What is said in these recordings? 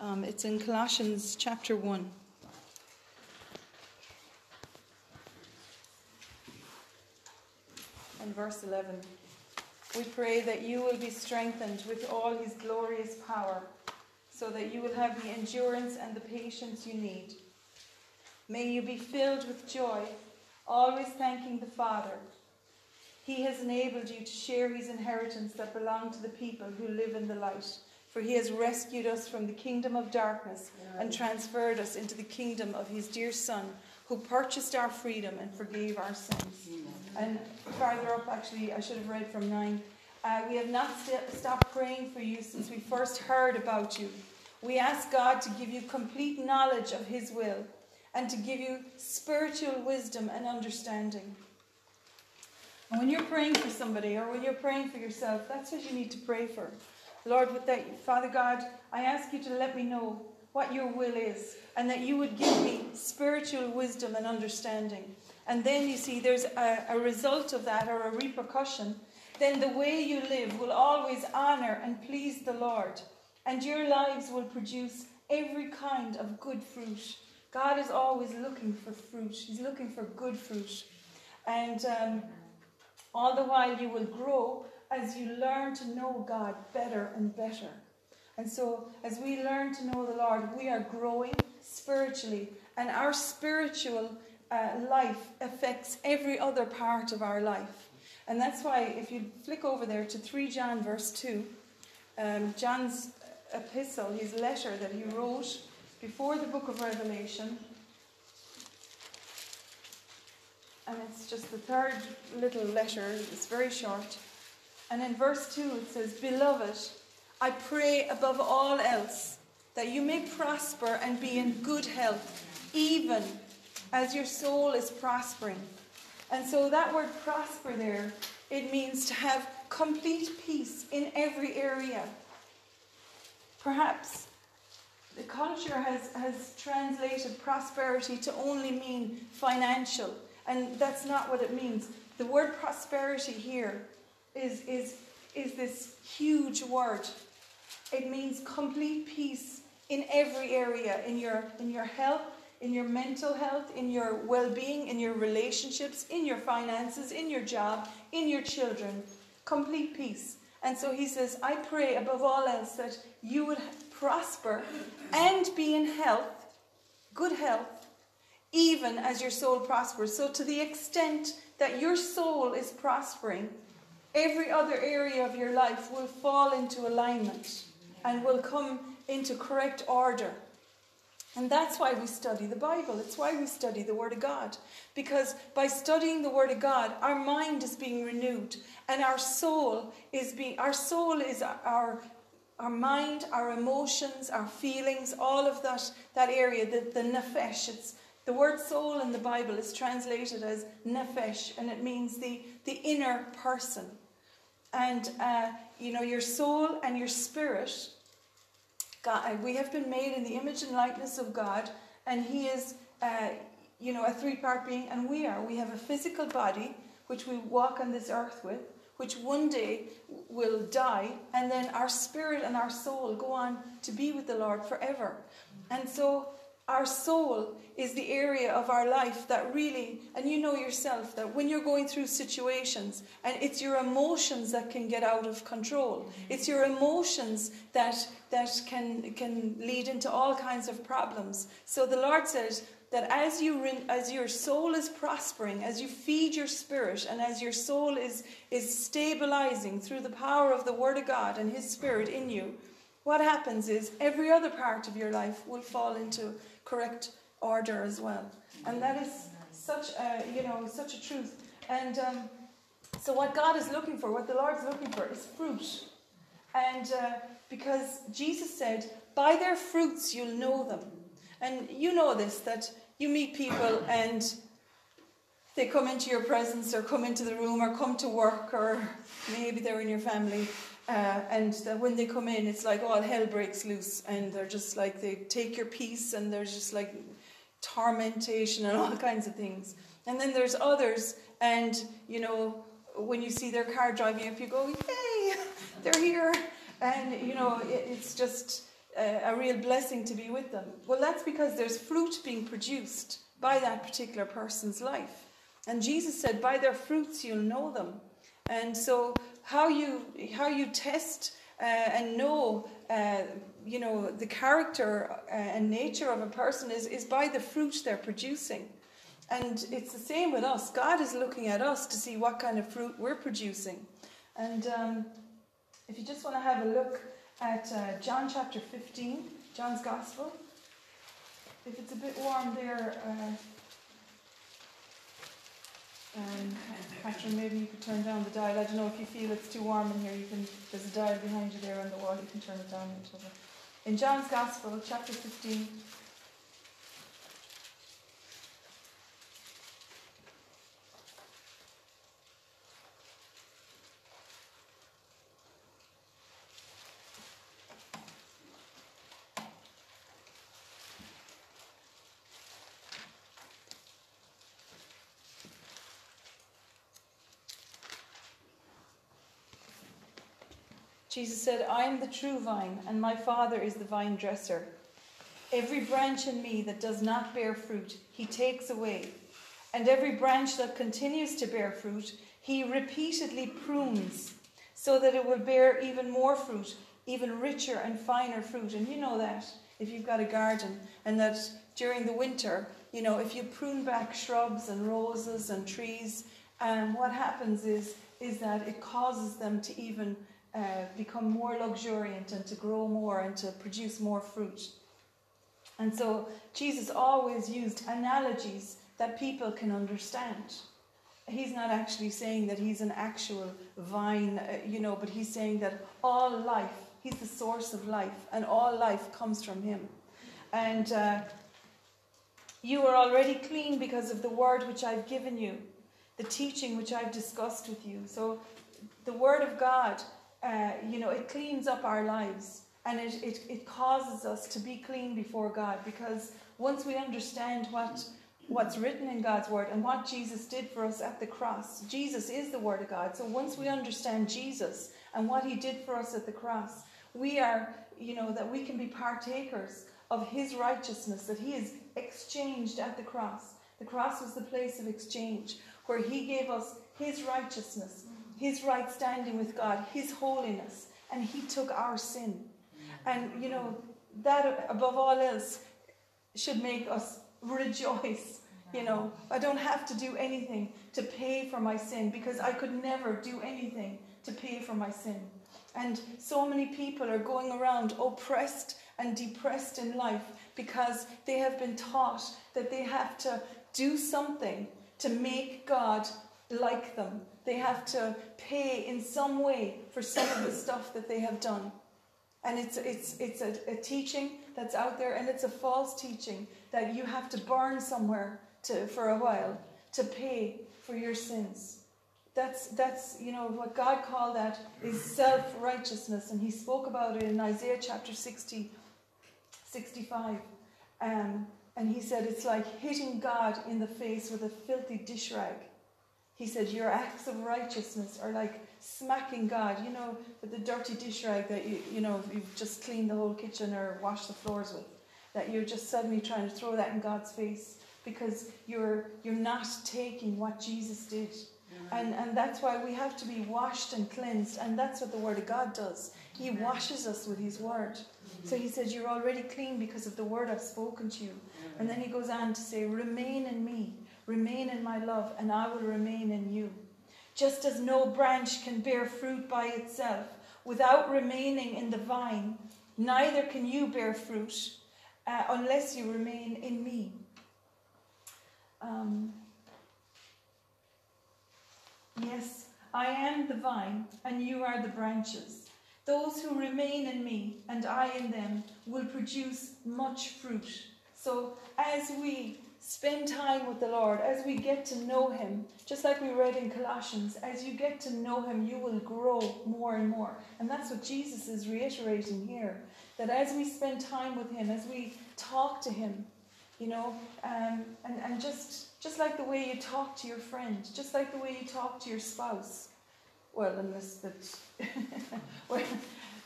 Um, it's in Colossians chapter 1. And verse 11. We pray that you will be strengthened with all his glorious power, so that you will have the endurance and the patience you need. May you be filled with joy, always thanking the Father. He has enabled you to share his inheritance that belongs to the people who live in the light. For he has rescued us from the kingdom of darkness and transferred us into the kingdom of his dear Son, who purchased our freedom and forgave our sins. And farther up, actually, I should have read from 9. Uh, we have not st- stopped praying for you since we first heard about you. We ask God to give you complete knowledge of his will and to give you spiritual wisdom and understanding. And when you're praying for somebody or when you're praying for yourself, that's what you need to pray for. Lord, with that, Father God, I ask you to let me know what your will is and that you would give me spiritual wisdom and understanding. And then you see there's a, a result of that or a repercussion. Then the way you live will always honor and please the Lord, and your lives will produce every kind of good fruit. God is always looking for fruit, He's looking for good fruit. And um, all the while you will grow as you learn to know God better and better. And so, as we learn to know the Lord, we are growing spiritually, and our spiritual uh, life affects every other part of our life. And that's why, if you flick over there to 3 John, verse 2, um, John's epistle, his letter that he wrote before the book of Revelation, and it's just the third little letter, it's very short. And in verse 2 it says, Beloved, I pray above all else that you may prosper and be in good health, even as your soul is prospering. And so that word prosper there, it means to have complete peace in every area. Perhaps the culture has, has translated prosperity to only mean financial, and that's not what it means. The word prosperity here is, is, is this huge word. It means complete peace in every area, in your, in your health, in your mental health, in your well being, in your relationships, in your finances, in your job, in your children. Complete peace. And so he says, I pray above all else that you would prosper and be in health, good health, even as your soul prospers. So, to the extent that your soul is prospering, every other area of your life will fall into alignment and will come into correct order. And that's why we study the Bible. It's why we study the Word of God. Because by studying the Word of God, our mind is being renewed and our soul is being our soul is our our mind, our emotions, our feelings, all of that, that area, the, the nefesh. It's, the word soul in the Bible is translated as nefesh, and it means the, the inner person. And, uh, you know, your soul and your spirit God, we have been made in the image and likeness of God, and He is, uh, you know, a three part being, and we are. We have a physical body, which we walk on this earth with, which one day will die, and then our spirit and our soul go on to be with the Lord forever. And so, our soul is the area of our life that really, and you know yourself that when you're going through situations, and it's your emotions that can get out of control. It's your emotions that that can can lead into all kinds of problems. So the Lord says that as you as your soul is prospering, as you feed your spirit, and as your soul is is stabilizing through the power of the Word of God and His Spirit in you, what happens is every other part of your life will fall into correct order as well. And that is such a, you know, such a truth. And um, so what God is looking for, what the Lord's looking for is fruit. And uh, because Jesus said, by their fruits you'll know them. And you know this, that you meet people and they come into your presence or come into the room or come to work or maybe they're in your family uh, and when they come in, it's like all hell breaks loose, and they're just like they take your peace, and there's just like tormentation and all kinds of things. And then there's others, and you know, when you see their car driving up, you go, "Yay, they're here!" And you know, it, it's just a, a real blessing to be with them? Well, that's because there's fruit being produced by that particular person's life. And Jesus said, By their fruits you'll know them. And so, how you, how you test uh, and know, uh, you know, the character uh, and nature of a person is, is by the fruit they're producing. And it's the same with us. God is looking at us to see what kind of fruit we're producing. And um, if you just want to have a look at uh, John chapter 15, John's Gospel, if it's a bit warm there, uh, um, Catherine, maybe you could turn down the dial. I don't know if you feel it's too warm in here. You can. There's a dial behind you there on the wall. You can turn it down. In John's Gospel, chapter 15. Jesus said, I am the true vine, and my Father is the vine dresser. Every branch in me that does not bear fruit, he takes away. And every branch that continues to bear fruit, he repeatedly prunes, so that it will bear even more fruit, even richer and finer fruit. And you know that if you've got a garden, and that during the winter, you know, if you prune back shrubs and roses and trees, um, what happens is is that it causes them to even uh, become more luxuriant and to grow more and to produce more fruit. And so Jesus always used analogies that people can understand. He's not actually saying that he's an actual vine, uh, you know, but he's saying that all life, he's the source of life, and all life comes from him. And uh, you are already clean because of the word which I've given you, the teaching which I've discussed with you. So the word of God uh, you know, it cleans up our lives and it, it, it causes us to be clean before God because once we understand what what's written in God's word and what Jesus did for us at the cross. Jesus is the word of God. So once we understand Jesus and what he did for us at the cross, we are, you know, that we can be partakers of his righteousness that he has exchanged at the cross. The cross was the place of exchange where he gave us his righteousness his right standing with God, his holiness, and he took our sin. And, you know, that above all else should make us rejoice. You know, I don't have to do anything to pay for my sin because I could never do anything to pay for my sin. And so many people are going around oppressed and depressed in life because they have been taught that they have to do something to make God like them. They have to pay in some way for some of the stuff that they have done. And it's, it's, it's a, a teaching that's out there, and it's a false teaching that you have to burn somewhere to, for a while to pay for your sins. That's, that's, you know, what God called that is self righteousness. And he spoke about it in Isaiah chapter 60, 65. Um, and he said it's like hitting God in the face with a filthy dish rag. He said, Your acts of righteousness are like smacking God, you know, with the dirty dish rag that you, you know, you've just cleaned the whole kitchen or washed the floors with. That you're just suddenly trying to throw that in God's face because you're, you're not taking what Jesus did. Mm-hmm. And, and that's why we have to be washed and cleansed. And that's what the Word of God does. He washes us with His Word. Mm-hmm. So He says, You're already clean because of the Word I've spoken to you. And then He goes on to say, Remain in me Remain in my love, and I will remain in you. Just as no branch can bear fruit by itself without remaining in the vine, neither can you bear fruit uh, unless you remain in me. Um, yes, I am the vine, and you are the branches. Those who remain in me and I in them will produce much fruit. So, as we spend time with the Lord, as we get to know Him, just like we read in Colossians, as you get to know Him, you will grow more and more. And that's what Jesus is reiterating here. That as we spend time with Him, as we talk to Him, you know, um, and, and just, just like the way you talk to your friend, just like the way you talk to your spouse, well, unless that, well,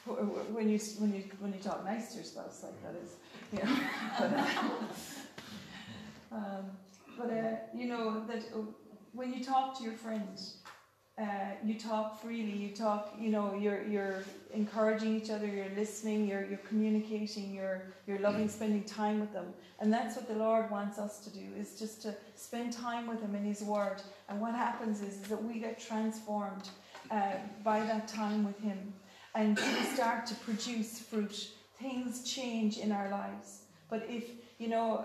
when you when you when you talk nice to your spouse like that is, you know. but, uh, um, but uh, you know that uh, when you talk to your friends, uh, you talk freely. You talk, you know, you're you're encouraging each other. You're listening. You're you're communicating. You're you're loving spending time with them. And that's what the Lord wants us to do: is just to spend time with Him in His Word. And what happens is, is that we get transformed uh, by that time with Him, and we start to produce fruit. Things change in our lives. But if you know,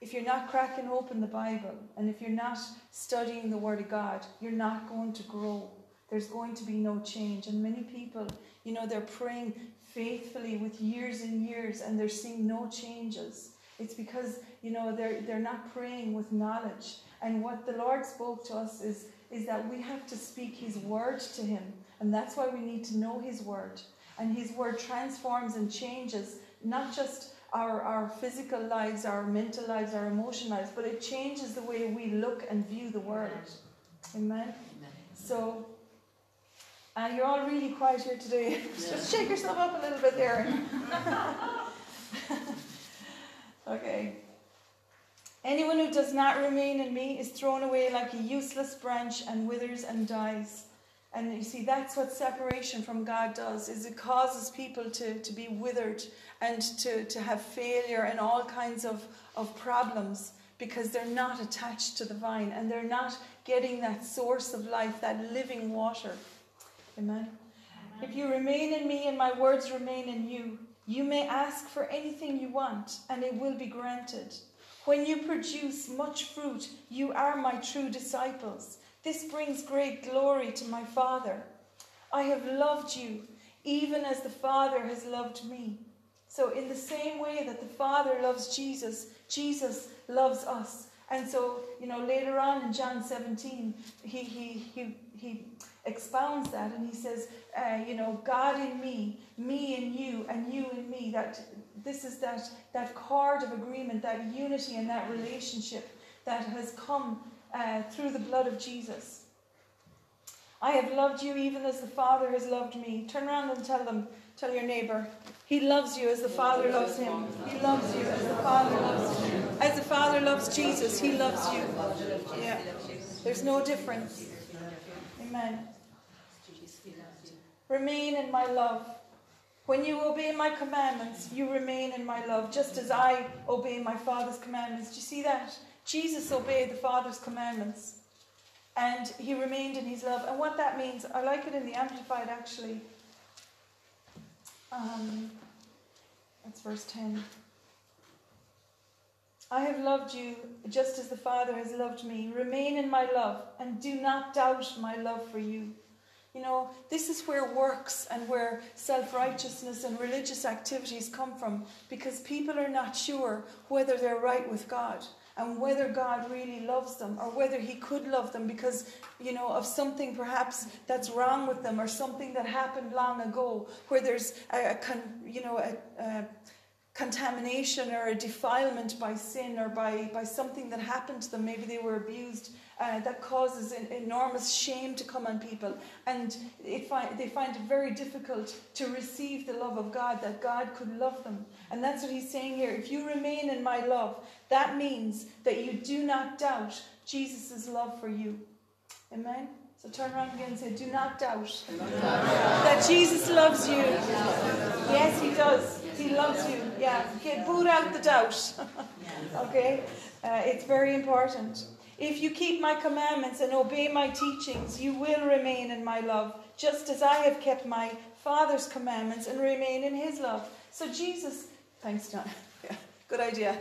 if you're not cracking open the Bible and if you're not studying the Word of God, you're not going to grow. There's going to be no change. And many people, you know, they're praying faithfully with years and years and they're seeing no changes. It's because, you know, they're, they're not praying with knowledge. And what the Lord spoke to us is, is that we have to speak His Word to Him. And that's why we need to know His Word. And His Word transforms and changes not just our, our physical lives, our mental lives, our emotional lives, but it changes the way we look and view the world. Amen. Amen. So, uh, you're all really quiet here today. Just shake yourself up a little bit there. okay. Anyone who does not remain in me is thrown away like a useless branch and withers and dies. And you see, that's what separation from God does, is it causes people to, to be withered and to, to have failure and all kinds of, of problems because they're not attached to the vine and they're not getting that source of life, that living water. Amen. Amen. If you remain in me and my words remain in you, you may ask for anything you want and it will be granted. When you produce much fruit, you are my true disciples. This brings great glory to my Father. I have loved you, even as the Father has loved me. So, in the same way that the Father loves Jesus, Jesus loves us. And so, you know, later on in John 17, he, he, he, he expounds that and he says, uh, you know, God in me, me in you, and you in me. That this is that, that cord of agreement, that unity and that relationship that has come uh, through the blood of Jesus. I have loved you even as the Father has loved me. Turn around and tell them, tell your neighbor, he loves you as the Father loves him. He loves you as the Father loves him. As the Father loves Jesus, he loves you. Yeah. There's no difference. Amen. Remain in my love. When you obey my commandments, you remain in my love, just as I obey my Father's commandments. Do you see that? Jesus obeyed the Father's commandments and he remained in his love. And what that means, I like it in the Amplified actually. Um, that's verse 10. I have loved you just as the Father has loved me. Remain in my love and do not doubt my love for you. You know, this is where works and where self righteousness and religious activities come from because people are not sure whether they're right with God and whether God really loves them or whether He could love them because, you know, of something perhaps that's wrong with them or something that happened long ago where there's a, a con, you know, a, a contamination or a defilement by sin or by, by something that happened to them. Maybe they were abused. Uh, that causes an enormous shame to come on people. And fi- they find it very difficult to receive the love of God, that God could love them. And that's what he's saying here. If you remain in my love, that means that you do not doubt Jesus' love for you. Amen? So turn around again and say, Do not doubt that Jesus loves you. Yes, he does. He loves you. Yeah. Get, boot out the doubt. okay? Uh, it's very important. If you keep my commandments and obey my teachings, you will remain in my love, just as I have kept my Father's commandments and remain in his love. So Jesus, thanks, John. Yeah, good idea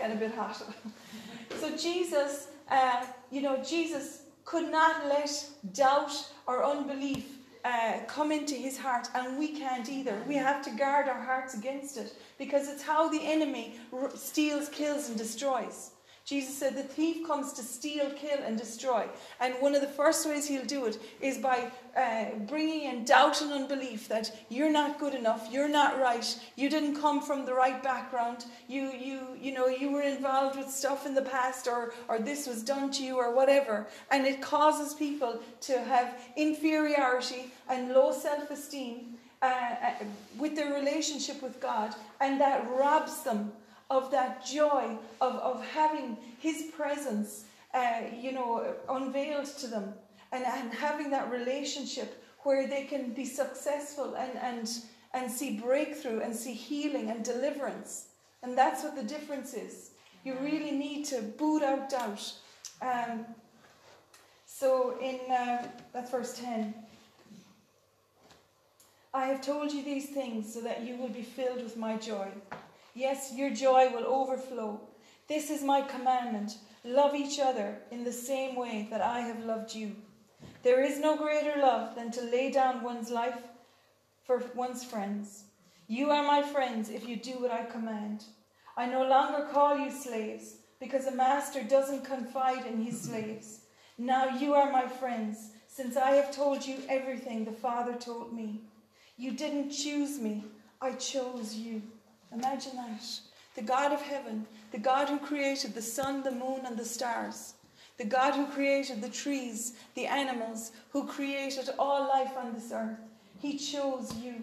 get a bit hot. so Jesus, uh, you know, Jesus could not let doubt or unbelief uh, come into his heart, and we can't either. We have to guard our hearts against it because it's how the enemy steals, kills, and destroys. Jesus said the thief comes to steal, kill, and destroy. And one of the first ways he'll do it is by uh, bringing in doubt and unbelief that you're not good enough, you're not right, you didn't come from the right background, you, you, you know, you were involved with stuff in the past, or, or this was done to you, or whatever. And it causes people to have inferiority and low self esteem uh, uh, with their relationship with God, and that robs them of that joy of, of having His presence, uh, you know, unveiled to them, and, and having that relationship where they can be successful and, and, and see breakthrough and see healing and deliverance. And that's what the difference is. You really need to boot out doubt. Um, so in uh, that's verse 10. I have told you these things so that you will be filled with my joy. Yes, your joy will overflow. This is my commandment love each other in the same way that I have loved you. There is no greater love than to lay down one's life for one's friends. You are my friends if you do what I command. I no longer call you slaves because a master doesn't confide in his slaves. Now you are my friends since I have told you everything the Father told me. You didn't choose me, I chose you. Imagine that. The God of heaven, the God who created the sun, the moon, and the stars, the God who created the trees, the animals, who created all life on this earth, He chose you.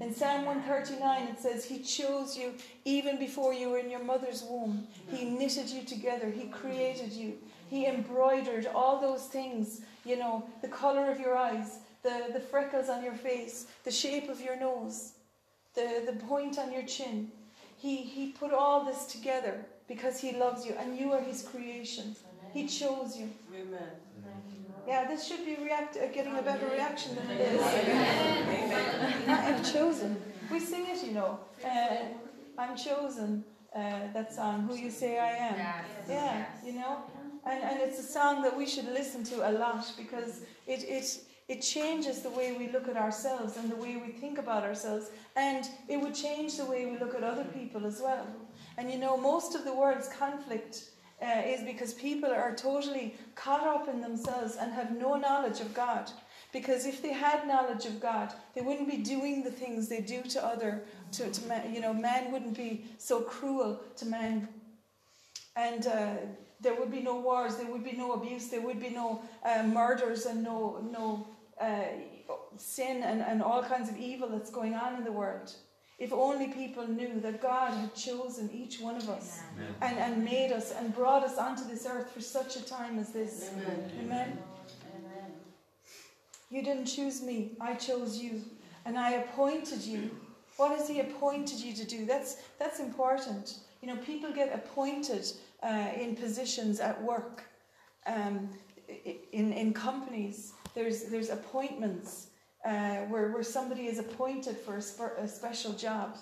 In Psalm 139, it says, He chose you even before you were in your mother's womb. He knitted you together. He created you. He embroidered all those things, you know, the color of your eyes, the, the freckles on your face, the shape of your nose, the, the point on your chin. He, he put all this together because He loves you and you are His creation. He chose you. Amen. Yeah, this should be react- uh, getting a better reaction than it is. I am chosen. We sing it, you know. Uh, I'm chosen. Uh, that song, Who You Say I Am. Yeah, you know. And, and it's a song that we should listen to a lot because it, it, it changes the way we look at ourselves and the way we think about ourselves. And it would change the way we look at other people as well. And you know, most of the world's conflict uh, is because people are totally caught up in themselves and have no knowledge of God. Because if they had knowledge of God, they wouldn't be doing the things they do to other, to, to man, you know, man wouldn't be so cruel to man. And uh, there would be no wars, there would be no abuse, there would be no uh, murders and no, no uh, sin and, and all kinds of evil that's going on in the world. If only people knew that God had chosen each one of us and, and made us and brought us onto this earth for such a time as this. Amen. Amen. Amen. You didn't choose me, I chose you. And I appointed you. What has He appointed you to do? That's, that's important. You know, people get appointed uh, in positions at work, um, in, in companies. There's, there's appointments uh, where, where somebody is appointed for a, sp- a special job.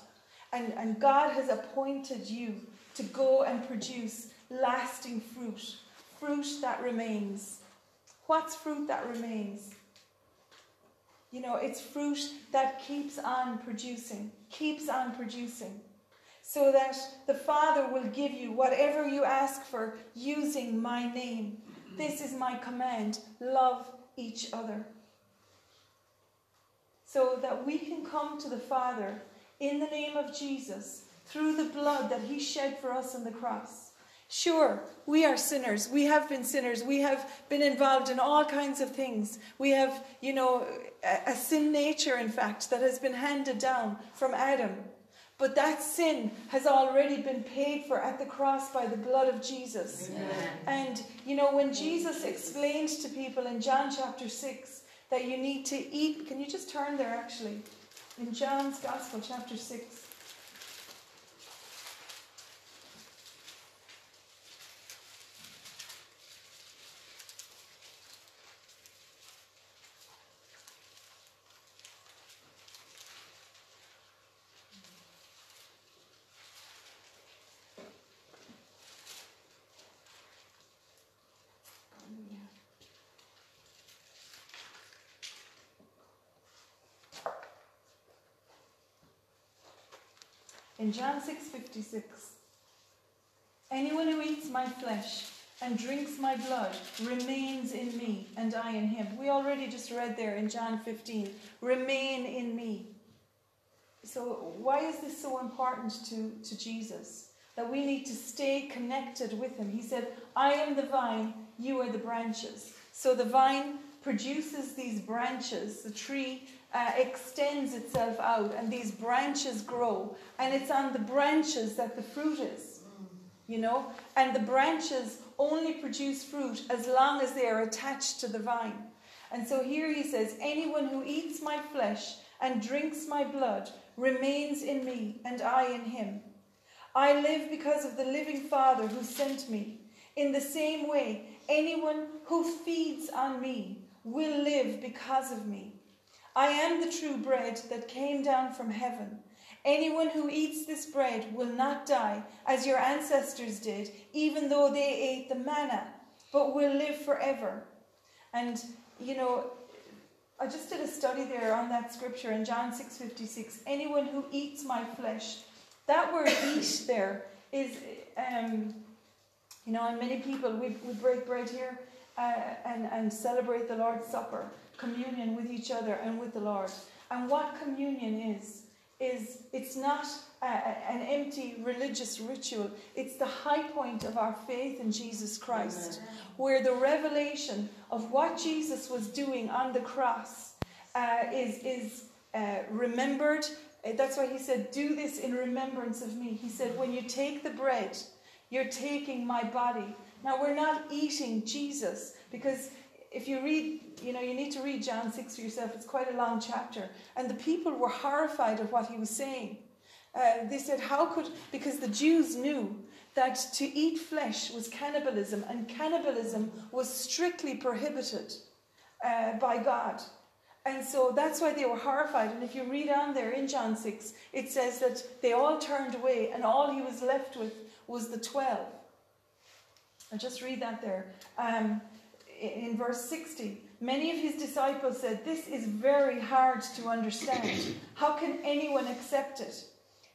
And, and God has appointed you to go and produce lasting fruit, fruit that remains. What's fruit that remains? You know, it's fruit that keeps on producing, keeps on producing, so that the Father will give you whatever you ask for using my name. This is my command love each other so that we can come to the Father in the name of Jesus through the blood that He shed for us on the cross. Sure, we are sinners. We have been sinners. We have been involved in all kinds of things. We have, you know, a, a sin nature, in fact, that has been handed down from Adam. But that sin has already been paid for at the cross by the blood of Jesus. Amen. And, you know, when Jesus explained to people in John chapter 6 that you need to eat. Can you just turn there actually? In John's Gospel, chapter 6. In John 6:56, anyone who eats my flesh and drinks my blood remains in me and I in him. We already just read there in John 15, remain in me. So why is this so important to, to Jesus? That we need to stay connected with him. He said, I am the vine, you are the branches. So the vine produces these branches, the tree uh, extends itself out and these branches grow. And it's on the branches that the fruit is. You know? And the branches only produce fruit as long as they are attached to the vine. And so here he says, Anyone who eats my flesh and drinks my blood remains in me, and I in him. I live because of the living Father who sent me. In the same way, anyone who feeds on me will live because of me. I am the true bread that came down from heaven. Anyone who eats this bread will not die, as your ancestors did, even though they ate the manna, but will live forever. And, you know, I just did a study there on that scripture in John 6:56. Anyone who eats my flesh, that word eat there is, um, you know, and many people we, we break bread here uh, and and celebrate the Lord's Supper, communion with each other and with the Lord. And what communion is is it's not a, an empty religious ritual. It's the high point of our faith in Jesus Christ, Amen. where the revelation of what Jesus was doing on the cross uh, is, is uh, remembered. Uh, that's why he said, Do this in remembrance of me. He said, When you take the bread, you're taking my body. Now, we're not eating Jesus because if you read, you know, you need to read John 6 for yourself. It's quite a long chapter. And the people were horrified at what he was saying. Uh, they said, How could, because the Jews knew that to eat flesh was cannibalism, and cannibalism was strictly prohibited uh, by God. And so that's why they were horrified. And if you read on there in John 6, it says that they all turned away, and all he was left with was the 12. I'll just read that there. Um, in verse 60, many of his disciples said, This is very hard to understand. How can anyone accept it?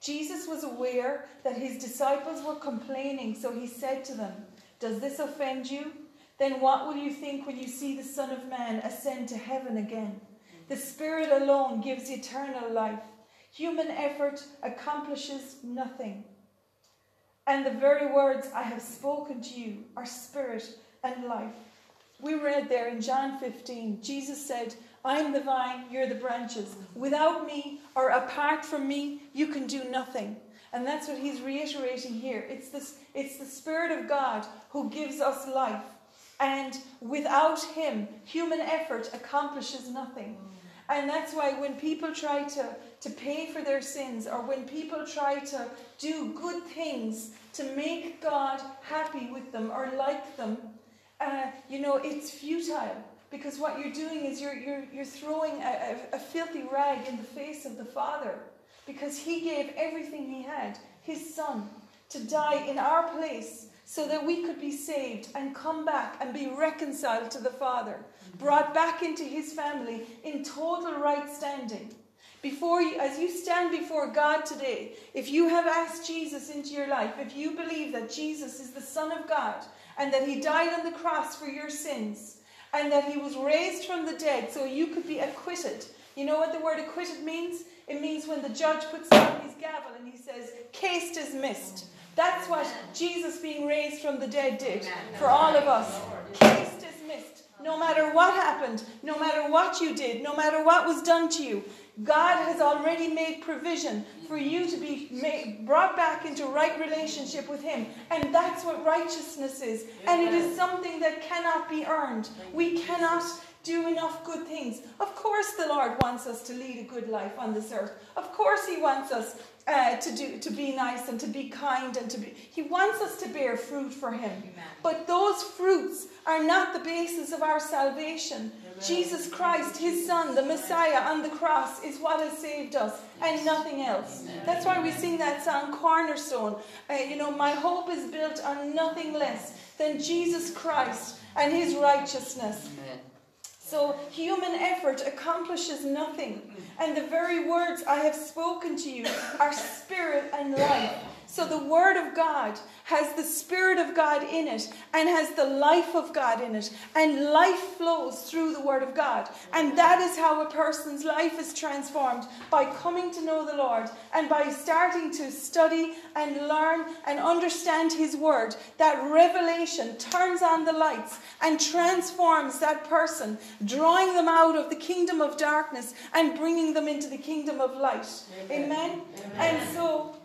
Jesus was aware that his disciples were complaining, so he said to them, Does this offend you? Then what will you think when you see the Son of Man ascend to heaven again? The Spirit alone gives eternal life. Human effort accomplishes nothing. And the very words I have spoken to you are spirit and life. We read there in John 15, Jesus said, I'm the vine, you're the branches. Without me or apart from me, you can do nothing. And that's what he's reiterating here. It's, this, it's the Spirit of God who gives us life. And without him, human effort accomplishes nothing. And that's why when people try to, to pay for their sins or when people try to do good things to make God happy with them or like them, uh, you know, it's futile because what you're doing is you're, you're, you're throwing a, a, a filthy rag in the face of the Father because He gave everything He had, His Son, to die in our place so that we could be saved and come back and be reconciled to the Father, brought back into His family in total right standing. Before you, as you stand before God today, if you have asked Jesus into your life, if you believe that Jesus is the Son of God, and that he died on the cross for your sins, and that he was raised from the dead so you could be acquitted. You know what the word acquitted means? It means when the judge puts down his gavel and he says, Case dismissed. That's what Jesus being raised from the dead did for all of us. Case. No matter what happened, no matter what you did, no matter what was done to you, God has already made provision for you to be made, brought back into right relationship with Him. And that's what righteousness is. And it is something that cannot be earned. We cannot do enough good things. Of course, the Lord wants us to lead a good life on this earth. Of course, He wants us uh, to do to be nice and to be kind and to be. He wants us to bear fruit for Him. Amen. But those fruits are not the basis of our salvation. Jesus Christ, His Son, the Messiah on the cross, is what has saved us and nothing else. That's why we sing that song, Cornerstone. Uh, you know, my hope is built on nothing less than Jesus Christ and His righteousness. So human effort accomplishes nothing. And the very words I have spoken to you are spirit and life. So the Word of God has the Spirit of God in it and has the life of God in it. And life flows through the Word of God. And that is how a person's life is transformed by coming to know the Lord and by starting to study and learn and understand His Word. That revelation turns on the lights and transforms that person, drawing them out of the kingdom of darkness and bringing them into the kingdom of light. Amen. Amen. Amen. And so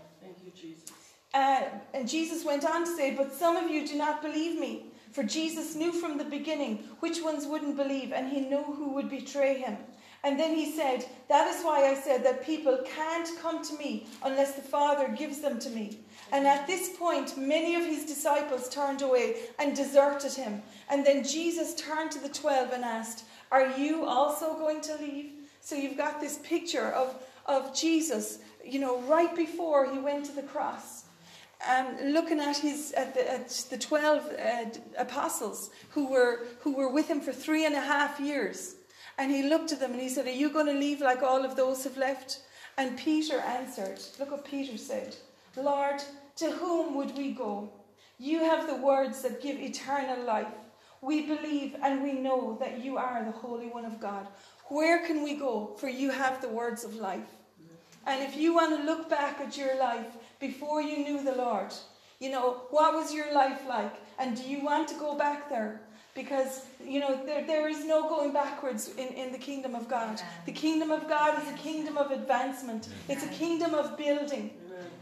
uh, and Jesus went on to say, But some of you do not believe me. For Jesus knew from the beginning which ones wouldn't believe, and he knew who would betray him. And then he said, That is why I said that people can't come to me unless the Father gives them to me. And at this point, many of his disciples turned away and deserted him. And then Jesus turned to the twelve and asked, Are you also going to leave? So you've got this picture of, of Jesus, you know, right before he went to the cross um, looking at his at the, at the twelve uh, apostles who were who were with him for three and a half years, and he looked at them and he said, "Are you going to leave like all of those have left?" And Peter answered, "Look what Peter said, Lord, to whom would we go? You have the words that give eternal life. We believe and we know that you are the Holy One of God. Where can we go? For you have the words of life." And if you want to look back at your life before you knew the Lord? You know, what was your life like? And do you want to go back there? Because, you know, there, there is no going backwards in, in the kingdom of God. The kingdom of God is a kingdom of advancement, it's a kingdom of building.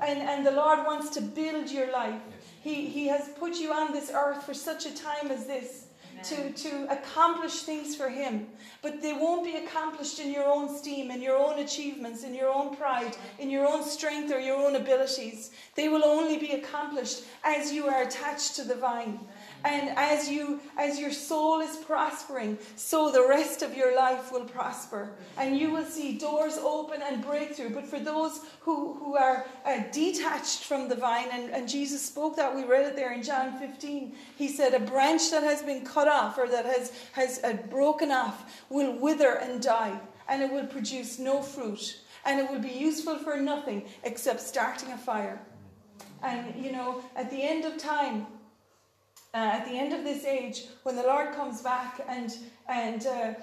And, and the Lord wants to build your life. He, he has put you on this earth for such a time as this to, to accomplish things for Him. But they won't be accomplished in your own steam, in your own achievements, in your own pride, in your own strength or your own abilities. They will only be accomplished as you are attached to the vine. And as you as your soul is prospering, so the rest of your life will prosper. And you will see doors open and breakthrough. But for those who, who are uh, detached from the vine, and, and Jesus spoke that, we read it there in John 15. He said, A branch that has been cut off or that has, has uh, broken off will wither and die, and it will produce no fruit. And it will be useful for nothing except starting a fire. And, you know, at the end of time, uh, at the end of this age, when the Lord comes back and and uh,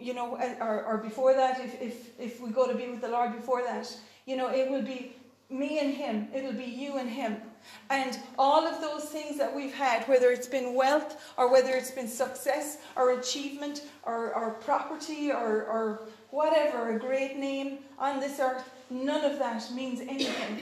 you know, uh, or, or before that, if, if if we go to be with the Lord before that, you know, it will be me and Him. It'll be you and Him. And all of those things that we've had, whether it's been wealth or whether it's been success or achievement or, or property or, or whatever, a great name on this earth, none of that means anything.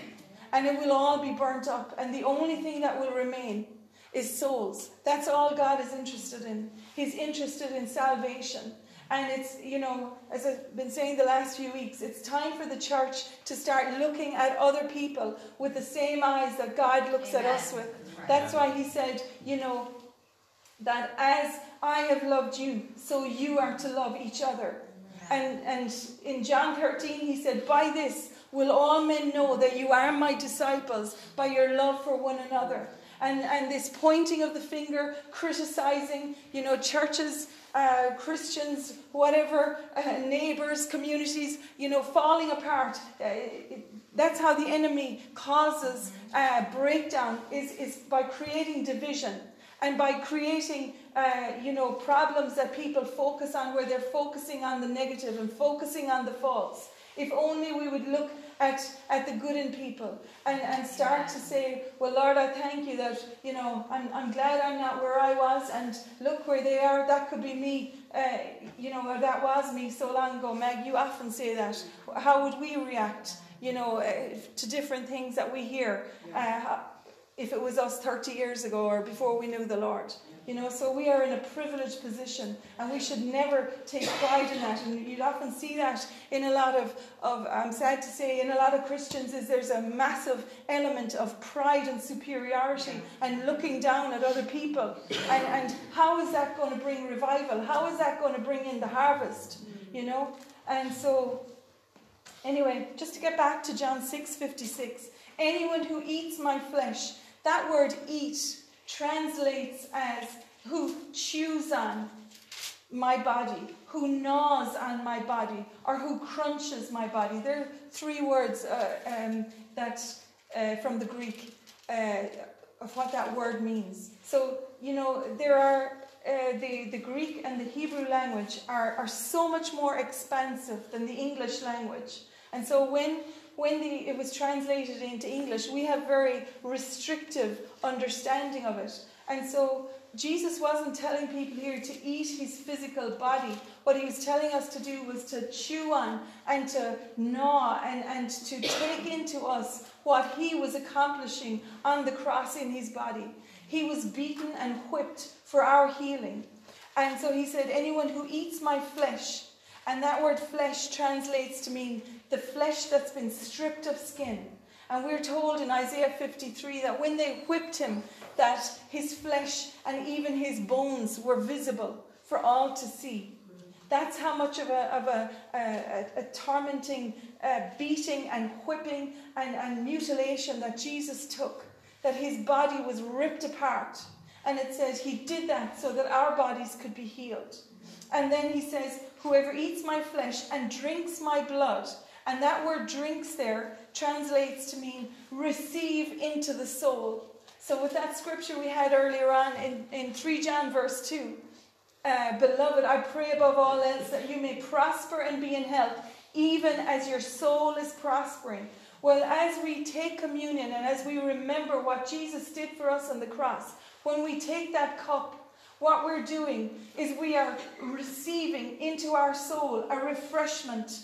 And it will all be burnt up. And the only thing that will remain is souls. That's all God is interested in. He's interested in salvation. And it's, you know, as I've been saying the last few weeks, it's time for the church to start looking at other people with the same eyes that God looks Amen. at us with. That's why He said, you know, that as I have loved you, so you are to love each other. And, and in John 13, He said, By this will all men know that you are my disciples, by your love for one another and, and this pointing of the finger, criticizing, you know, churches, uh, Christians, whatever, uh, neighbors, communities, you know, falling apart. Uh, it, that's how the enemy causes uh, breakdown is, is by creating division and by creating uh, you know problems that people focus on where they're focusing on the negative and focusing on the false if only we would look at, at the good in people and, and start to say, Well, Lord, I thank you that, you know, I'm, I'm glad I'm not where I was and look where they are. That could be me, uh, you know, or that was me so long ago. Meg, you often say that. How would we react, you know, uh, to different things that we hear uh, if it was us 30 years ago or before we knew the Lord? You know, so we are in a privileged position and we should never take pride in that. And you'd often see that in a lot of, of I'm sad to say, in a lot of Christians is there's a massive element of pride and superiority and looking down at other people. And, and how is that going to bring revival? How is that going to bring in the harvest? You know? And so, anyway, just to get back to John 6 56, anyone who eats my flesh, that word eat translates as who chews on my body, who gnaws on my body, or who crunches my body. There are three words uh, um, that uh, from the Greek uh, of what that word means. So, you know, there are uh, the, the Greek and the Hebrew language are, are so much more expansive than the English language. And so when, when the, it was translated into English, we have very restrictive understanding of it. And so Jesus wasn't telling people here to eat his physical body. What he was telling us to do was to chew on and to gnaw and, and to take into us what he was accomplishing on the cross in his body. He was beaten and whipped for our healing. And so he said, Anyone who eats my flesh, and that word flesh translates to mean the flesh that's been stripped of skin. And we're told in Isaiah 53 that when they whipped him, that his flesh and even his bones were visible for all to see. That's how much of a, of a, a, a tormenting uh, beating and whipping and, and mutilation that Jesus took, that his body was ripped apart. And it says he did that so that our bodies could be healed. And then he says, Whoever eats my flesh and drinks my blood, and that word drinks there translates to mean receive into the soul. So, with that scripture we had earlier on in, in 3 John verse 2, uh, beloved, I pray above all else that you may prosper and be in health, even as your soul is prospering. Well, as we take communion and as we remember what Jesus did for us on the cross, when we take that cup, what we're doing is we are receiving into our soul a refreshment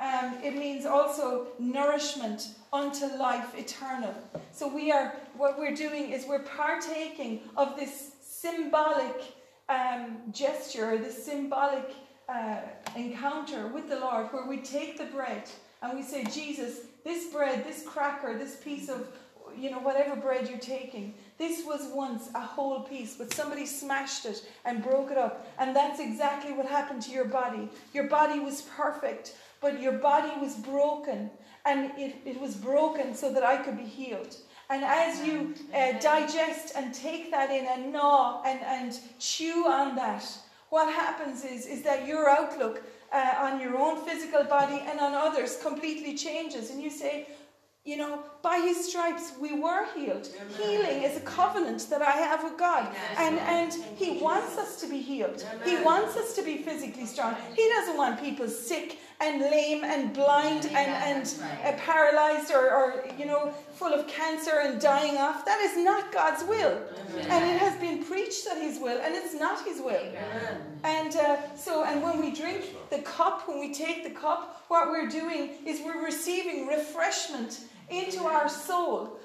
um, it means also nourishment unto life eternal. So we are what we're doing is we're partaking of this symbolic um, gesture, this symbolic uh, encounter with the Lord, where we take the bread and we say, Jesus, this bread, this cracker, this piece of you know, whatever bread you're taking. This was once a whole piece, but somebody smashed it and broke it up. And that's exactly what happened to your body. Your body was perfect, but your body was broken, and it, it was broken so that I could be healed. And as you uh, digest and take that in and gnaw and, and chew on that, what happens is, is that your outlook uh, on your own physical body and on others completely changes. And you say, you know, by his stripes we were healed. Amen. Healing is a covenant that I have with God. And, and he wants us to be healed. Amen. He wants us to be physically strong. He doesn't want people sick and lame and blind and, and uh, paralyzed or, or, you know, full of cancer and dying off. That is not God's will. Amen. And it has been preached that His will, and it's not His will. Amen. And uh, so, and when we drink the cup, when we take the cup, what we're doing is we're receiving refreshment into our soul.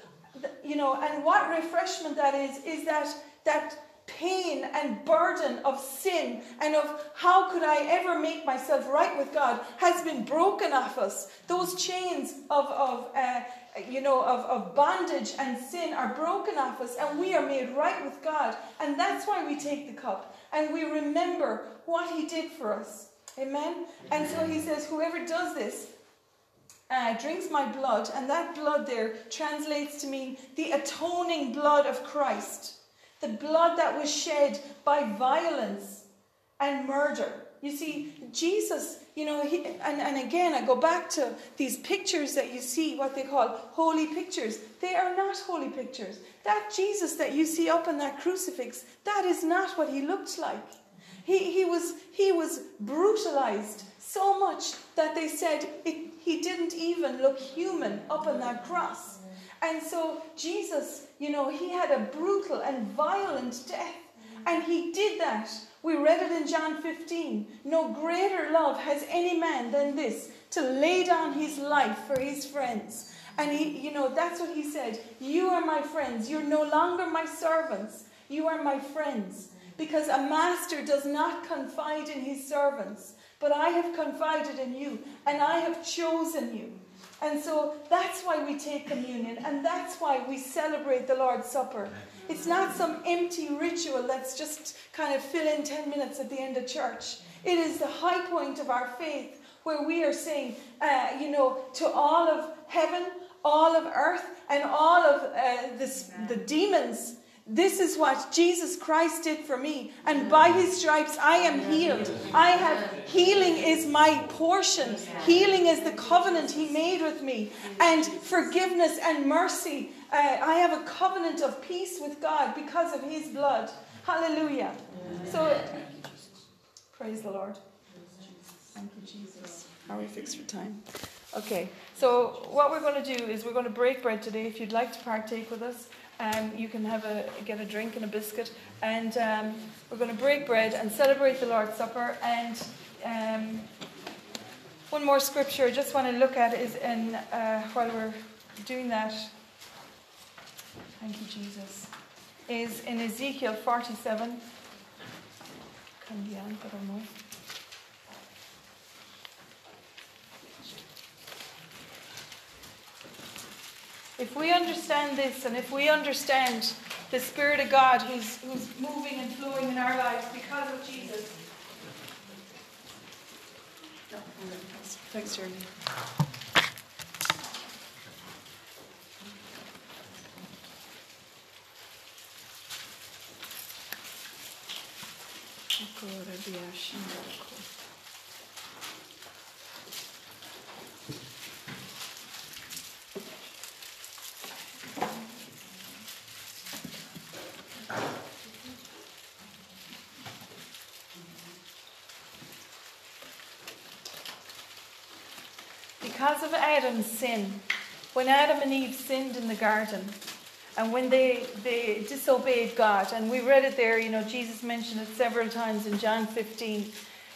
You know, and what refreshment that is, is that that pain and burden of sin and of how could I ever make myself right with God has been broken off us. Those chains of, of uh, you know, of, of bondage and sin are broken off us and we are made right with God. And that's why we take the cup and we remember what He did for us. Amen? And so He says, whoever does this, uh, drinks my blood, and that blood there translates to mean the atoning blood of Christ, the blood that was shed by violence and murder. You see, Jesus, you know, he, and, and again, I go back to these pictures that you see, what they call holy pictures. They are not holy pictures. That Jesus that you see up on that crucifix, that is not what he looked like. He, he, was, he was brutalized so much that they said it, he didn't even look human up on that cross. And so Jesus, you know, he had a brutal and violent death. And he did that. We read it in John 15. No greater love has any man than this to lay down his life for his friends. And he, you know, that's what he said. You are my friends. You're no longer my servants. You are my friends. Because a master does not confide in his servants, but I have confided in you, and I have chosen you. And so that's why we take communion, and that's why we celebrate the Lord's Supper. It's not some empty ritual that's just kind of fill in 10 minutes at the end of church. It is the high point of our faith where we are saying, uh, you know, to all of heaven, all of earth, and all of uh, this, the demons This is what Jesus Christ did for me. And by his stripes, I am healed. I have healing is my portion. Healing is the covenant he made with me. And forgiveness and mercy. Uh, I have a covenant of peace with God because of his blood. Hallelujah. So, praise the Lord. Thank you, Jesus. How Are we fixed for time? Okay, so what we're going to do is we're going to break bread today. If you'd like to partake with us, um, you can have a get a drink and a biscuit, and um, we're going to break bread and celebrate the Lord's Supper. And um, one more scripture I just want to look at is in uh, while we're doing that. Thank you, Jesus. Is in Ezekiel forty-seven. If we understand this and if we understand the Spirit of God who's, who's moving and flowing in our lives because of Jesus. Thanks, Jeremy. Because of Adam's sin, when Adam and Eve sinned in the garden, and when they, they disobeyed God, and we read it there, you know, Jesus mentioned it several times in John 15.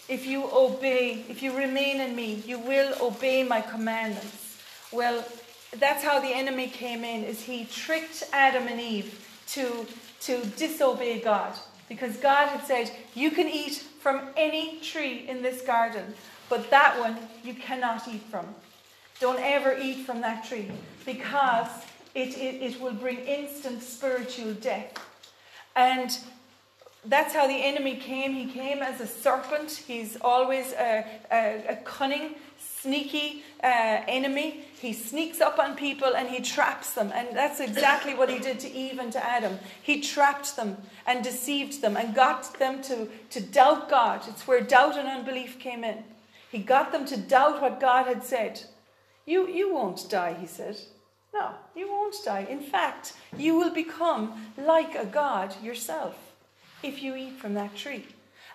If you obey, if you remain in me, you will obey my commandments. Well, that's how the enemy came in, is he tricked Adam and Eve to, to disobey God. Because God had said, You can eat from any tree in this garden, but that one you cannot eat from. Don't ever eat from that tree because it, it, it will bring instant spiritual death. And that's how the enemy came. He came as a serpent. He's always a, a, a cunning, sneaky uh, enemy. He sneaks up on people and he traps them. And that's exactly what he did to Eve and to Adam. He trapped them and deceived them and got them to, to doubt God. It's where doubt and unbelief came in. He got them to doubt what God had said. You, you won't die, he said. No, you won't die. In fact, you will become like a God yourself if you eat from that tree.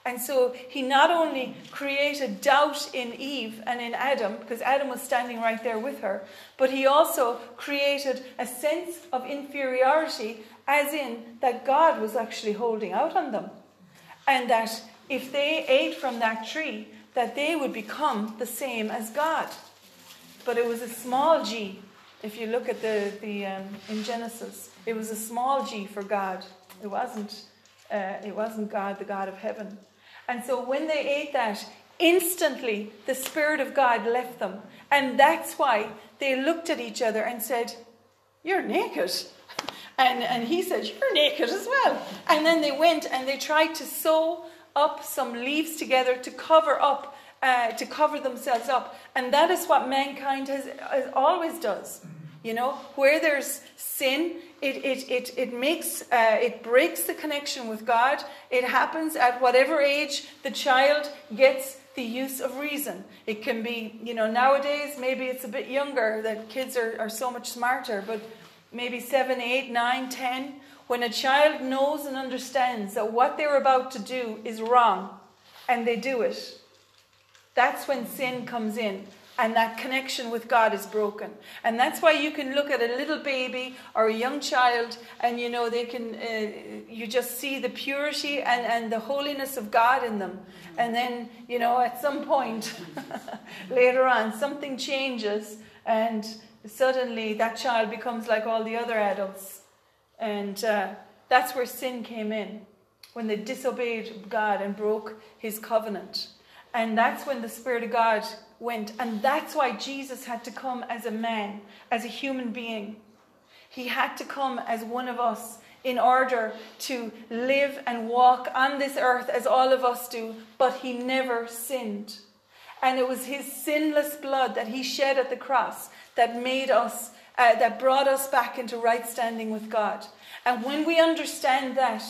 And so he not only created doubt in Eve and in Adam, because Adam was standing right there with her, but he also created a sense of inferiority, as in that God was actually holding out on them. And that if they ate from that tree, that they would become the same as God but it was a small g. If you look at the, the um, in Genesis, it was a small g for God. It wasn't, uh, it wasn't God, the God of heaven. And so when they ate that, instantly the Spirit of God left them. And that's why they looked at each other and said, You're naked. And, and he said, You're naked as well. And then they went and they tried to sew up some leaves together to cover up uh, to cover themselves up. And that is what mankind has, has always does. You know, where there's sin, it, it, it, it makes, uh, it breaks the connection with God. It happens at whatever age the child gets the use of reason. It can be, you know, nowadays maybe it's a bit younger that kids are, are so much smarter, but maybe seven, eight, nine, ten, when a child knows and understands that what they're about to do is wrong and they do it, that's when sin comes in and that connection with God is broken. And that's why you can look at a little baby or a young child and you know they can uh, you just see the purity and, and the holiness of God in them. And then, you know, at some point later on something changes and suddenly that child becomes like all the other adults. And uh, that's where sin came in when they disobeyed God and broke his covenant. And that's when the Spirit of God went. And that's why Jesus had to come as a man, as a human being. He had to come as one of us in order to live and walk on this earth as all of us do, but he never sinned. And it was his sinless blood that he shed at the cross that made us uh, that brought us back into right standing with God. And when we understand that,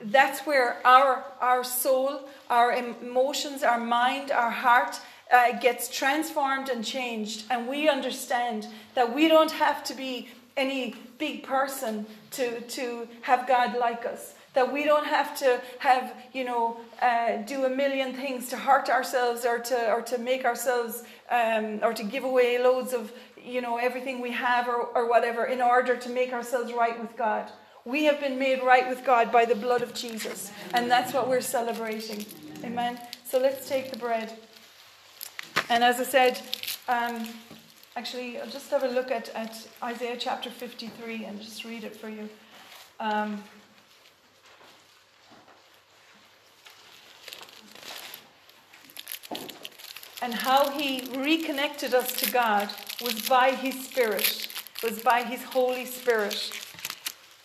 that's where our, our soul, our emotions, our mind, our heart uh, gets transformed and changed. And we understand that we don't have to be any big person to, to have God like us. That we don't have to have, you know, uh, do a million things to hurt ourselves or to, or to make ourselves, um, or to give away loads of, you know, everything we have or, or whatever in order to make ourselves right with God. We have been made right with God by the blood of Jesus. And that's what we're celebrating. Amen. So let's take the bread. And as I said, um, actually, I'll just have a look at, at Isaiah chapter 53 and just read it for you. Um, and how he reconnected us to God was by his Spirit, was by his Holy Spirit.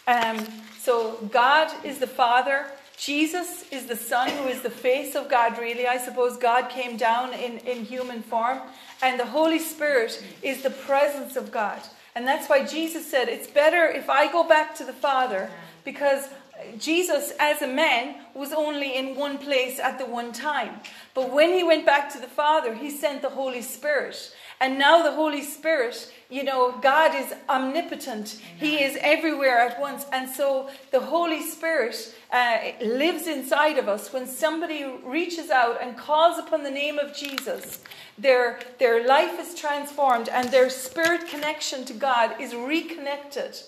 Um, so God is the Father. Jesus is the Son who is the face of God, really. I suppose God came down in, in human form. And the Holy Spirit is the presence of God. And that's why Jesus said, It's better if I go back to the Father because Jesus, as a man, was only in one place at the one time. But when he went back to the Father, he sent the Holy Spirit. And now the Holy Spirit, you know, God is omnipotent. He is everywhere at once. And so the Holy Spirit uh, lives inside of us. When somebody reaches out and calls upon the name of Jesus, their, their life is transformed and their spirit connection to God is reconnected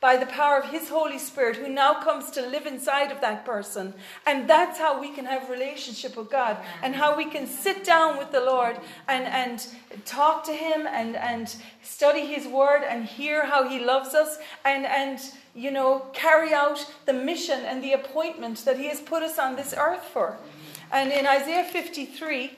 by the power of His Holy Spirit, who now comes to live inside of that person. And that's how we can have relationship with God and how we can sit down with the Lord and, and talk to Him and, and study His Word and hear how He loves us and, and you know, carry out the mission and the appointment that He has put us on this earth for. And in Isaiah 53,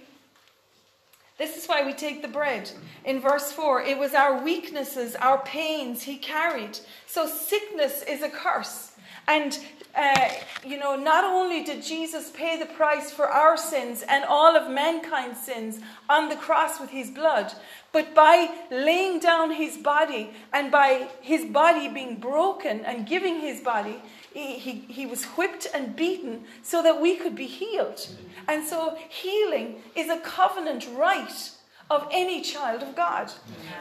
this is why we take the bread. In verse 4, it was our weaknesses, our pains he carried. So sickness is a curse. And, uh, you know, not only did Jesus pay the price for our sins and all of mankind's sins on the cross with his blood, but by laying down his body and by his body being broken and giving his body, he, he, he was whipped and beaten so that we could be healed. And so healing is a covenant right of any child of God.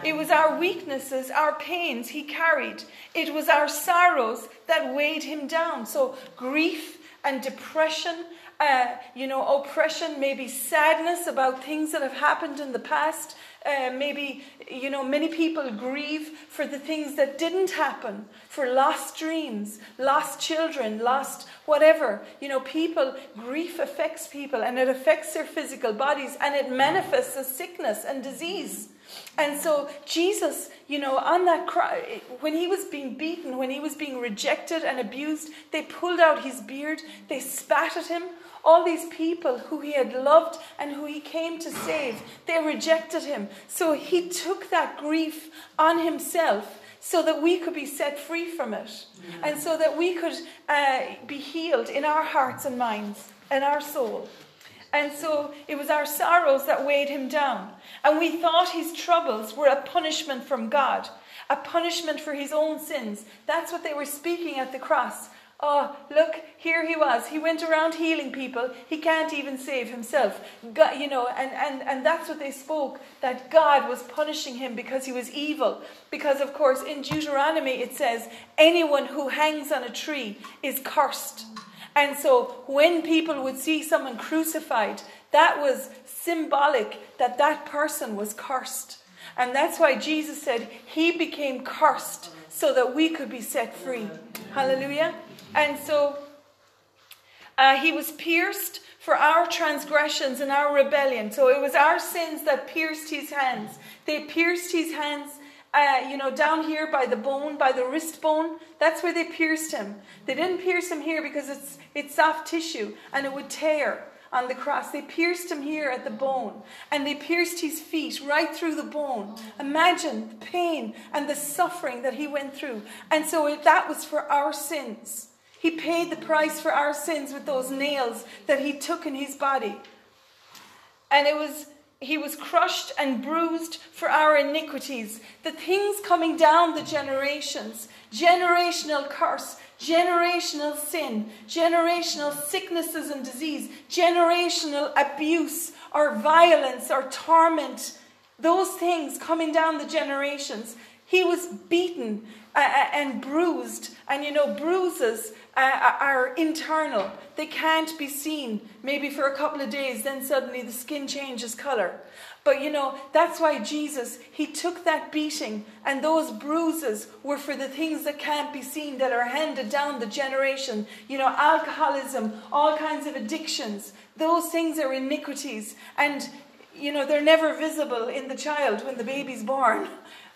It was our weaknesses, our pains he carried. It was our sorrows that weighed him down. So grief and depression, uh, you know, oppression, maybe sadness about things that have happened in the past, uh, maybe, you know, many people grieve for the things that didn't happen, for lost dreams, lost children, lost whatever. You know, people, grief affects people and it affects their physical bodies and it manifests as sickness and disease. And so, Jesus, you know, on that cross, when he was being beaten, when he was being rejected and abused, they pulled out his beard, they spat at him, all these people who he had loved and who he came to save, they rejected him. So he took that grief on himself so that we could be set free from it and so that we could uh, be healed in our hearts and minds and our soul. And so it was our sorrows that weighed him down. And we thought his troubles were a punishment from God, a punishment for his own sins. That's what they were speaking at the cross. Oh, look, here he was. He went around healing people. He can't even save himself. God, you know, and, and, and that's what they spoke that God was punishing him because he was evil. Because, of course, in Deuteronomy it says, anyone who hangs on a tree is cursed. And so when people would see someone crucified, that was symbolic that that person was cursed. And that's why Jesus said he became cursed so that we could be set free. Hallelujah. And so uh, he was pierced for our transgressions and our rebellion. So it was our sins that pierced his hands. They pierced his hands, uh, you know, down here by the bone, by the wrist bone. That's where they pierced him. They didn't pierce him here because it's, it's soft tissue and it would tear on the cross. They pierced him here at the bone and they pierced his feet right through the bone. Imagine the pain and the suffering that he went through. And so that was for our sins. He paid the price for our sins with those nails that he took in his body. And it was he was crushed and bruised for our iniquities. The things coming down the generations, generational curse, generational sin, generational sicknesses and disease, generational abuse or violence or torment, those things coming down the generations. He was beaten uh, and bruised, and you know, bruises uh, are internal. They can't be seen maybe for a couple of days, then suddenly the skin changes color. But you know, that's why Jesus, he took that beating, and those bruises were for the things that can't be seen, that are handed down the generation. You know, alcoholism, all kinds of addictions. Those things are iniquities. And, you know, they're never visible in the child when the baby's born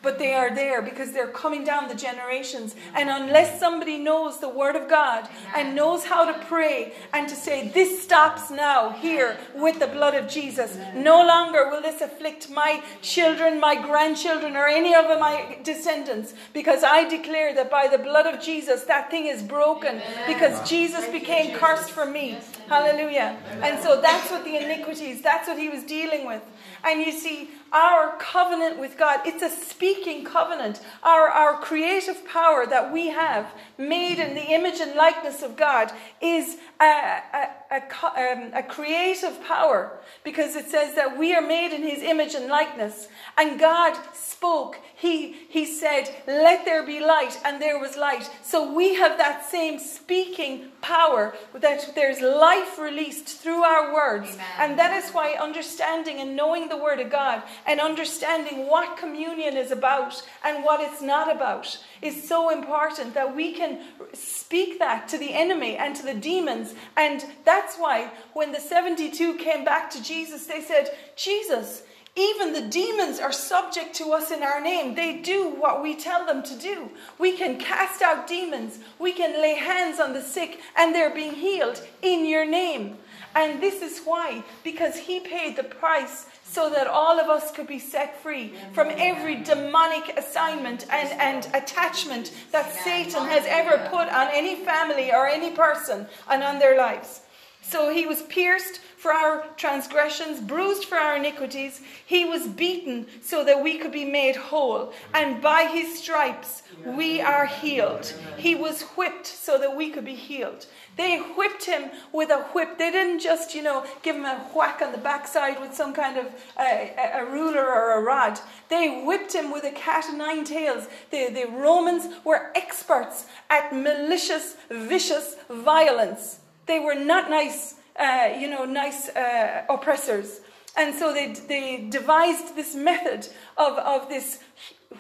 but they are there because they're coming down the generations. And unless somebody knows the Word of God and knows how to pray and to say, This stops now here with the blood of Jesus, no longer will this afflict my children, my grandchildren, or any of my descendants, because I declare that by the blood of Jesus, that thing is broken because Jesus became cursed for me. Hallelujah. And so that's what the iniquities, that's what he was dealing with. And you see, our covenant with God, it's a speaking covenant. Our, our creative power that we have, made in the image and likeness of God, is a, a, a, um, a creative power because it says that we are made in his image and likeness. And God spoke, he, he said, Let there be light, and there was light. So we have that same speaking power that there's life released through our words. Amen. And that is why understanding and knowing the Word of God and understanding what communion is about and what it's not about is so important that we can speak that to the enemy and to the demons. And that's why when the 72 came back to Jesus, they said, Jesus, even the demons are subject to us in our name. They do what we tell them to do. We can cast out demons, we can lay hands on the sick, and they're being healed in your name. And this is why, because He paid the price so that all of us could be set free from every demonic assignment and, and attachment that Satan has ever put on any family or any person and on their lives. So he was pierced for our transgressions, bruised for our iniquities. He was beaten so that we could be made whole. And by his stripes, we are healed. He was whipped so that we could be healed. They whipped him with a whip. They didn't just, you know, give him a whack on the backside with some kind of uh, a ruler or a rod. They whipped him with a cat o' nine tails. The, the Romans were experts at malicious, vicious violence. They were not nice uh, you know, nice uh, oppressors. And so they, they devised this method of, of this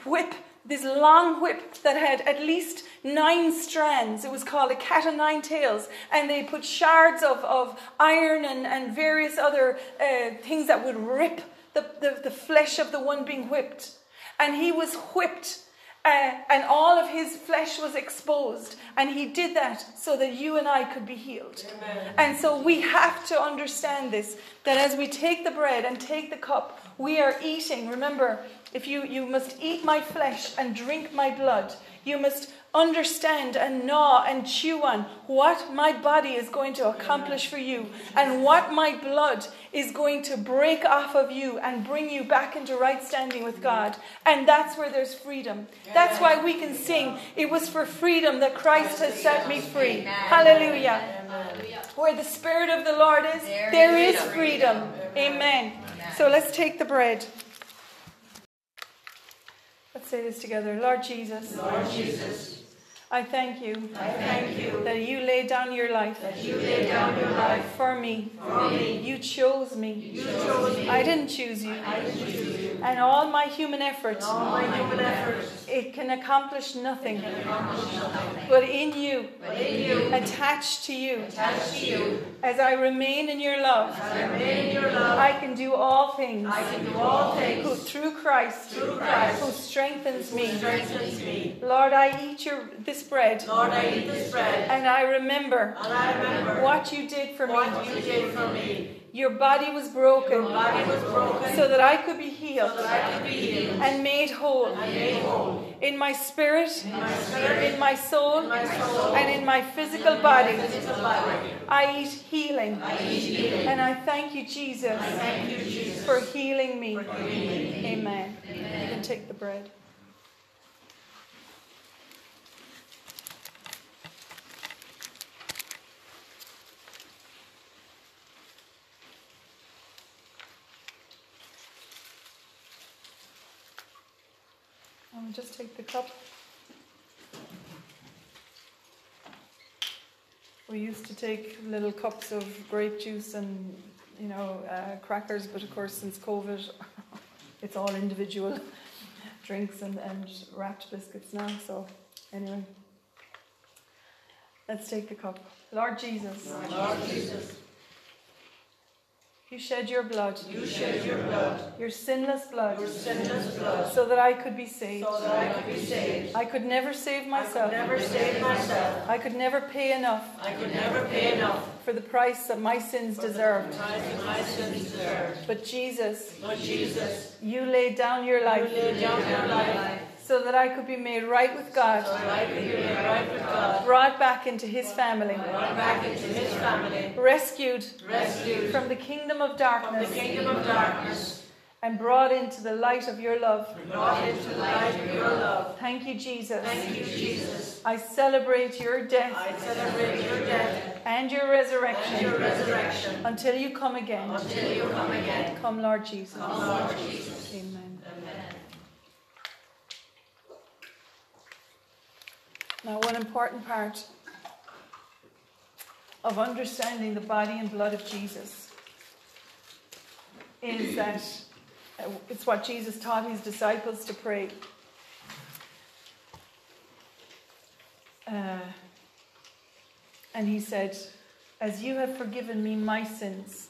whip, this long whip that had at least nine strands. It was called a cat o' nine tails. And they put shards of, of iron and, and various other uh, things that would rip the, the, the flesh of the one being whipped. And he was whipped uh, and all of his flesh was exposed. And he did that so that you and I could be healed. Amen. And so we have to understand this that as we take the bread and take the cup, we are eating. Remember, if you, you must eat my flesh and drink my blood, you must understand and gnaw and chew on what my body is going to accomplish for you and what my blood is going to break off of you and bring you back into right standing with God. And that's where there's freedom. That's why we can sing, It was for freedom that Christ has set me free. Hallelujah. Where the Spirit of the Lord is, there is freedom. Amen. So let's take the bread. Let's say this together. Lord Jesus. Lord Jesus. I thank you. I thank you that you laid down your life. That you laid down your life for me. For me. You chose me. You chose me. I didn't choose you. I didn't choose you. And all my human effort. All my human. It can accomplish nothing. Can accomplish nothing. But in you. But in you. Attached to you. Attached to you. As I remain in your love. As I remain in your love. I can do all things. I can do all things. Who, through Christ. Through Christ. Who strengthens me. Who strengthens me. Lord, I eat your this bread Lord, I eat this bread, and I remember and I remember what you did for me. you did for me. Your body was broken body was broken so that I could be so healed that I could be healed and made whole and made whole. in my spirit, In my spirit, in my soul, in my soul, and in my physical body. physical body. I eat healing. I eat healing. And I thank you, Jesus, Thank you, Jesus, for healing me. for healing me. Amen. You can take the bread. Just take the cup. We used to take little cups of grape juice and, you know, uh, crackers, but of course, since COVID, it's all individual drinks and, and wrapped biscuits now. So, anyway, let's take the cup. Lord Jesus, Lord Jesus, you shed your blood, you shed your blood, your sinless blood, your sinless blood, so that I could be saved. so that I could be saved. I could never save myself. I could never save myself. I could never pay enough I could never pay enough for the price that my sins deserved. for the price that my sins deserved. But Jesus, But Jesus, you laid down your you laid down your life so that I could be made right with God, so that I could be made right with God, brought back into His family, into His family, rescued rescued from the kingdom of from the darkness, kingdom of darkness, and brought into the light of your love. brought into the light of your love. Thank you, Jesus. Thank you, Jesus. I celebrate your death I celebrate your death and your and your resurrection resurrection until you come again. until you come again. Come, Lord Jesus. Come, Lord Jesus. Amen. Now, one important part of understanding the body and blood of Jesus is that it's what Jesus taught his disciples to pray. Uh, and he said, As you have forgiven me my sins,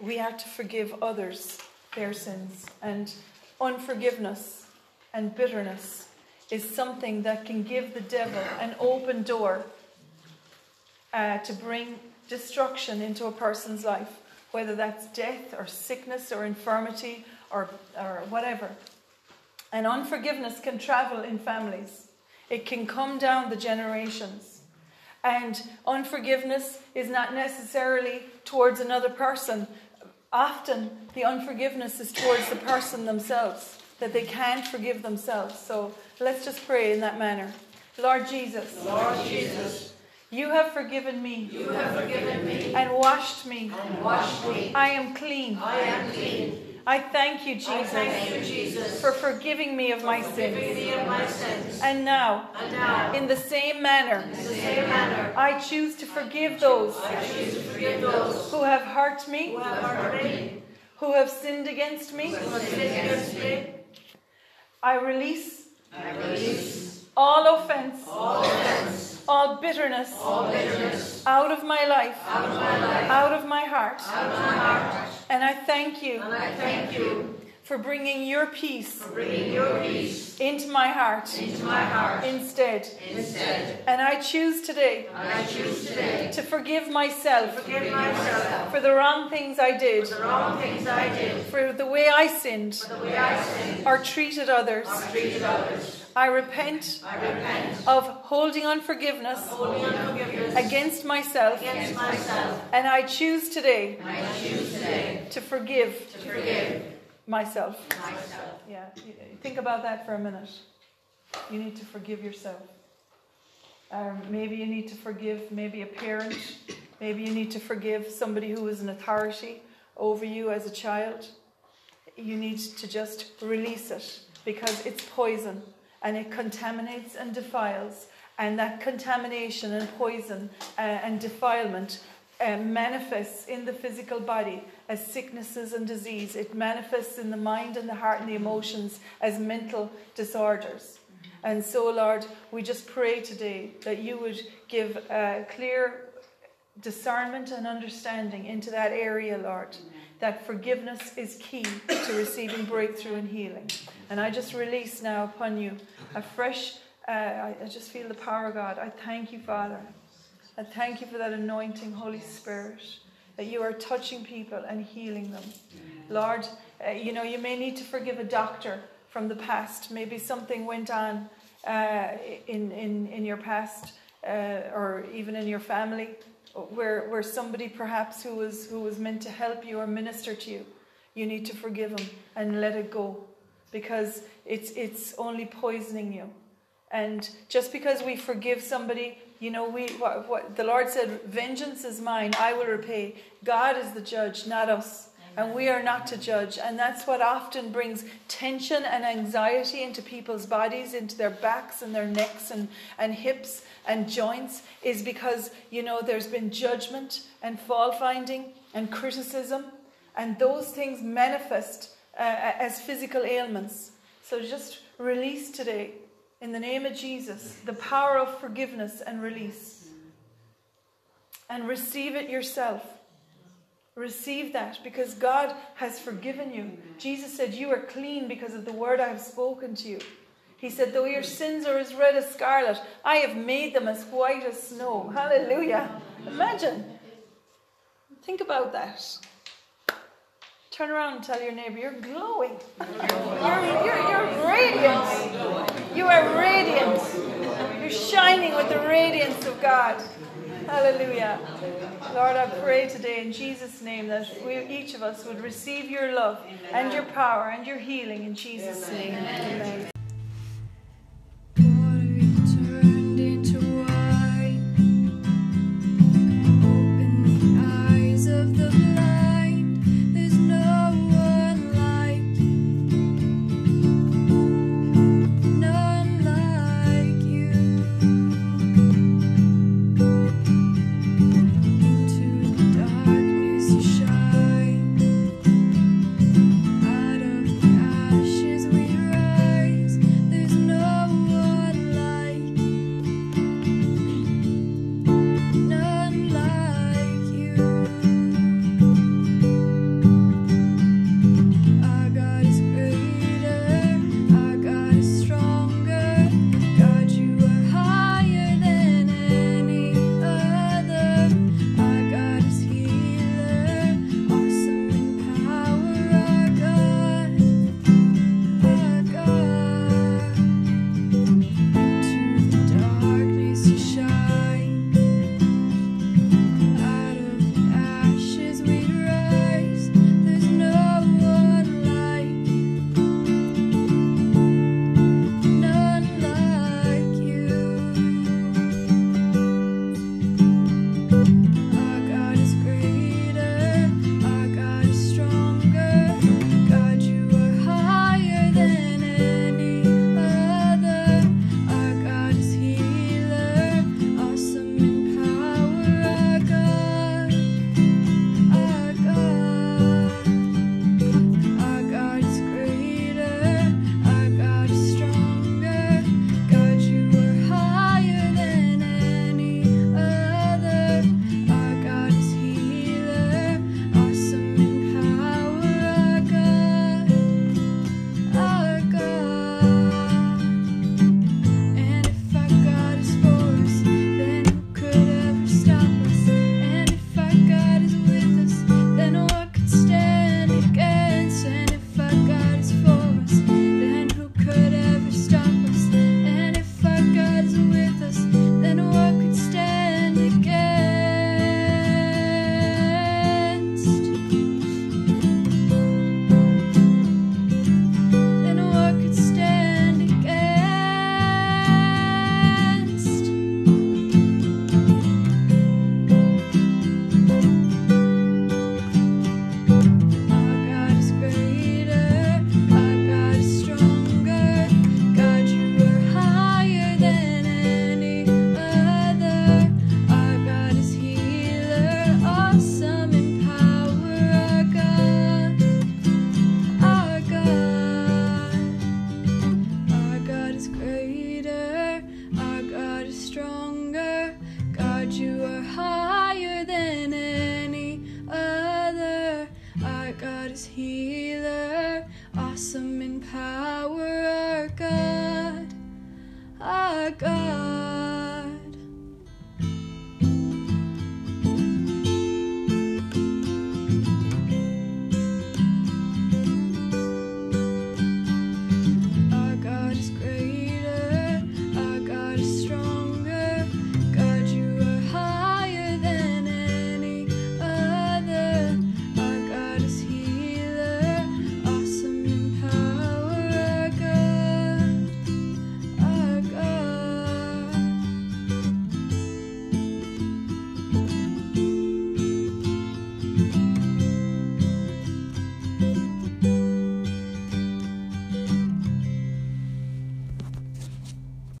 we are to forgive others their sins. And unforgiveness and bitterness is something that can give the devil an open door uh, to bring destruction into a person's life, whether that's death or sickness or infirmity or, or whatever. And unforgiveness can travel in families, it can come down the generations. And unforgiveness is not necessarily towards another person. Often the unforgiveness is towards the person themselves, that they can't forgive themselves. So let's just pray in that manner. Lord Jesus, Lord Jesus, you have forgiven me you have forgiven me and washed me. and washed me. I am clean. I am clean. I thank you, I thank Jesus, you, Jesus, for forgiving me of my forgiving sins. of my sins. And now, And now, in the same manner, in the same manner, I choose to forgive those I choose to forgive those who have hurt me, who have me, who have sinned against me. who have sinned against me. I release I release all offense, all offense, all bitterness all bitterness out of my life, out of my life, out of my heart. out of my heart. And I thank you And I thank you for bringing your peace for bringing your peace into my heart into my heart instead. instead. And I choose today I choose today to forgive myself forgive myself for the wrong things I did, for the wrong things I did, for the way I sinned for the way I sinned or treated others. or treated others. I repent I repent of holding unforgiveness holding unforgiveness against myself, against myself. and I choose today I choose today to forgive to forgive myself. myself. Yeah, think about that for a minute. You need to forgive yourself. Um, maybe you need to forgive maybe a parent. Maybe you need to forgive somebody who was an authority over you as a child. You need to just release it because it's poison and it contaminates and defiles. And that contamination and poison uh, and defilement uh, manifests in the physical body as sicknesses and disease. It manifests in the mind and the heart and the emotions as mental disorders. And so, Lord, we just pray today that you would give uh, clear discernment and understanding into that area, Lord. that forgiveness is key to receiving breakthrough and healing. And I just release now upon you a fresh, uh, I just feel the power of God. I thank you, Father. I thank you for that anointing, Holy Spirit, that you are touching people and healing them. Lord, uh, you know, you may need to forgive a doctor from the past. Maybe something went on uh, in, in, in your past uh, or even in your family where, where somebody perhaps who was, who was meant to help you or minister to you, you need to forgive them and let it go because it's, it's only poisoning you. And just because we forgive somebody, you know, we what, what the Lord said, "Vengeance is mine; I will repay." God is the judge, not us, and we are not to judge. And that's what often brings tension and anxiety into people's bodies, into their backs and their necks and, and hips and joints, is because you know there's been judgment and fault finding and criticism, and those things manifest uh, as physical ailments. So just release today in the name of Jesus, the power of forgiveness and release. And receive it yourself. Receive that because God has forgiven you. Jesus said, You are clean because of the word I have spoken to you. He said, Though your sins are as red as scarlet, I have made them as white as snow. Hallelujah. Imagine. Think about that. Turn around and tell your neighbor, you're glowing. You're, you're, you're radiant. You are radiant. You're shining with the radiance of God. Hallelujah. Lord, I pray today in Jesus' name that we, each of us would receive your love and your power and your healing in Jesus' name. Amen. of the.